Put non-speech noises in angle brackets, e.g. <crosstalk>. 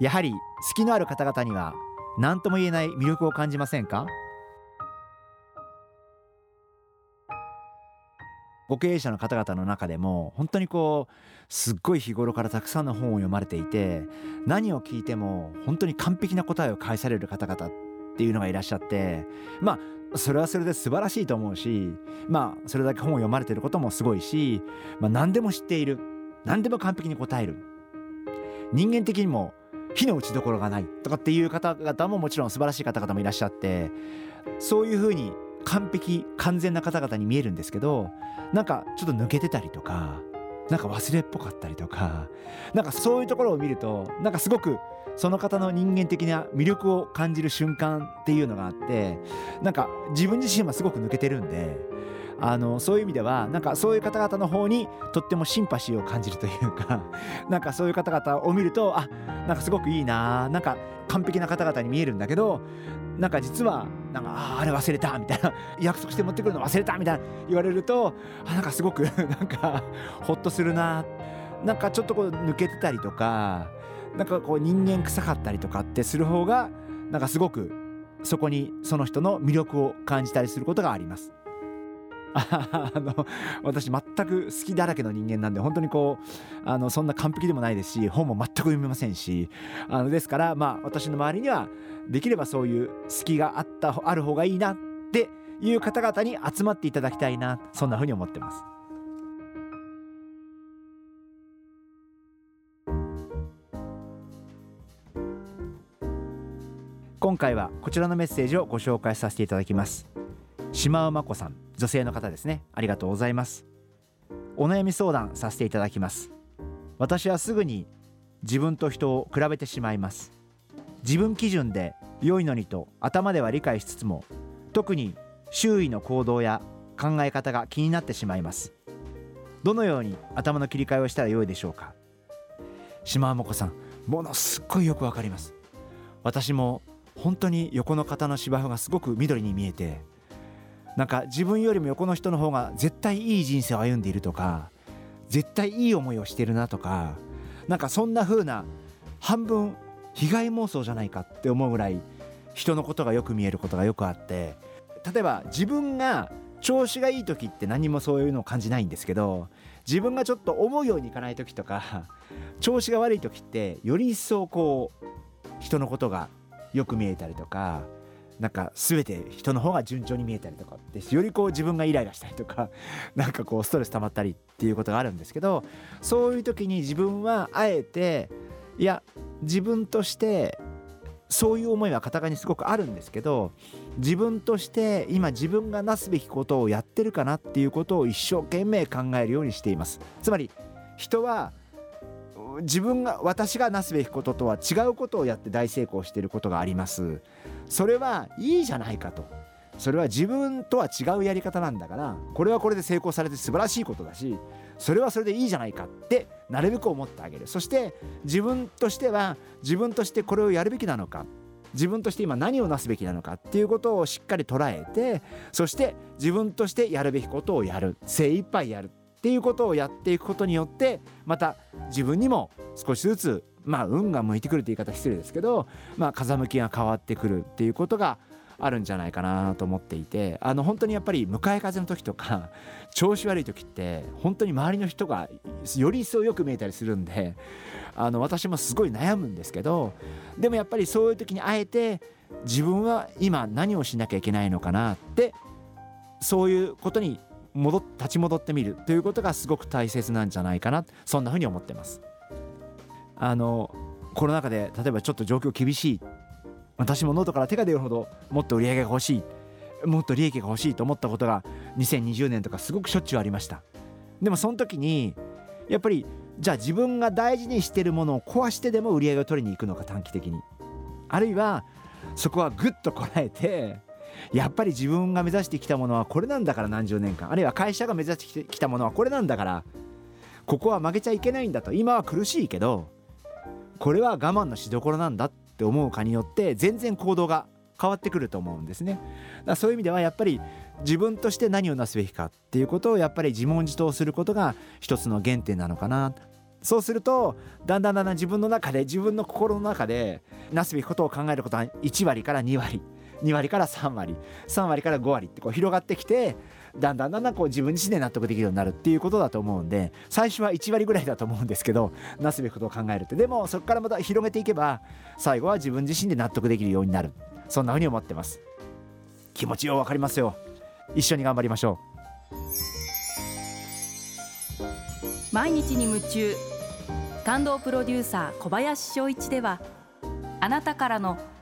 やはり好きのある方々には何とも言えない魅力を感じませんか？ご経営者の方々の中でも本当にこうすっごい日頃からたくさんの本を読まれていて何を聞いても本当に完璧な答えを返される方々っていうのがいらっしゃってまあそれはそれで素晴らしいと思うしまあそれだけ本を読まれてることもすごいし、まあ、何でも知っている。何でも完璧に答える。人間的にも火の打ちどころがないとかっていう方々ももちろん素晴らしい方々もいらっしゃってそういうふうに完璧完全な方々に見えるんですけどなんかちょっと抜けてたりとかなんか忘れっぽかったりとかなんかそういうところを見るとなんかすごくその方の人間的な魅力を感じる瞬間っていうのがあってなんか自分自身はすごく抜けてるんであのそういう意味ではなんかそういう方々の方にとってもシンパシーを感じるというかなんかそういう方々を見るとあなんかすごくいいななんか完璧な方々に見えるんだけどなんか実はなんかああれ忘れたみたいな。<laughs> 約束して持ってくるの忘れたみたいな。言われるとあなんかすごくなんかほっとするな。なんかちょっとこう抜けてたりとかなんかこう人間臭かったりとかってする方がなんかすごくそこにその人の魅力を感じたりすることがあります。<laughs> あの私全く好きだらけの人間なんで本当にこうあのそんな完璧でもないですし本も全く読めませんしあのですからまあ私の周りにはできればそういう好きがあったある方がいいなっていう方々に集まっていただきたいなそんなふうに思ってます。今回はこちらのメッセージをご紹介させていただきます島尾真子さん女性の方ですね。ありがとうございます。お悩み相談させていただきます。私はすぐに自分と人を比べてしまいます。自分基準で良いのにと頭では理解しつつも特に周囲の行動や考え方が気になってしまいます。どのように頭の切り替えをしたらよいでしょうか。島尾真子さんものすっごいよくわかります。私も本当に横の方の芝生がすごく緑に見えてなんか自分よりも横の人の方が絶対いい人生を歩んでいるとか絶対いい思いをしてるなとかなんかそんな風な半分被害妄想じゃないかって思うぐらい人のことがよく見えることがよくあって例えば自分が調子がいい時って何もそういうのを感じないんですけど自分がちょっと思うようにいかない時とか <laughs> 調子が悪い時ってより一層こう人のことがよく見えたりとかなんか全て人の方が順調に見えたりとかってよりこう自分がイライラしたりとか <laughs> なんかこうストレス溜まったりっていうことがあるんですけどそういう時に自分はあえていや自分としてそういう思いは片側にすごくあるんですけど自分として今自分がなすべきことをやってるかなっていうことを一生懸命考えるようにしています。つまり人は自分が私がなすべきこととは違うことをやって大成功していることがあります。それはいいじゃないかと。それは自分とは違うやり方なんだからこれはこれで成功されて素晴らしいことだしそれはそれでいいじゃないかってなるべく思ってあげる。そして自分としては自分としてこれをやるべきなのか自分として今何をなすべきなのかっていうことをしっかり捉えてそして自分としてやるべきことをやる。精一杯やる。っていうことをやっていくことによってまた自分にも少しずつまあ運が向いてくるって言い方失礼ですけど、まあ、風向きが変わってくるっていうことがあるんじゃないかなと思っていてあの本当にやっぱり向かい風の時とか <laughs> 調子悪い時って本当に周りの人がより一層よく見えたりするんであの私もすごい悩むんですけどでもやっぱりそういう時にあえて自分は今何をしなきゃいけないのかなってそういうことに戻立ち戻ってみるということがすごく大切なんじゃないかな。そんなふうに思ってます。あのコロナ禍で例えばちょっと状況厳しい。私もノートから手が出るほどもっと売り上げが欲しい。もっと利益が欲しいと思ったことが2020年とかすごくしょっちゅうありました。でもその時にやっぱりじゃあ自分が大事にしてるものを壊してでも売り上げを取りに行くのか短期的に。あるいはそこはぐっとこらえてやっぱり自分が目指してきたものはこれなんだから何十年間。あるいは会社が目指してきたものはこれなんだから。ここは負けちゃいけないんだと。今は苦しいけどこれは我慢のしどころなんだって思うかによって全然行動が変わってくると思うんですね。だそういう意味ではやっぱり自分として何をなすべきかっていうことをやっぱり自問自答することが一つの原点なのかな。そうするとだんだんだんだん自分の中で自分の心の中でなすべきことを考えることは1割から2割。2割から3割3割から5割ってこう広がってきてだんだんだんだんこう自分自身で納得できるようになるっていうことだと思うんで最初は1割ぐらいだと思うんですけどなすべきことを考えるって。でもそこからまた広げていけば最後は自分自身で納得できるようになる。そんなふうに思ってます。気持ちよう分かりますよ。一緒に頑張りましょう。毎日に夢中。感動プロデューサー小林翔一ではあなたからの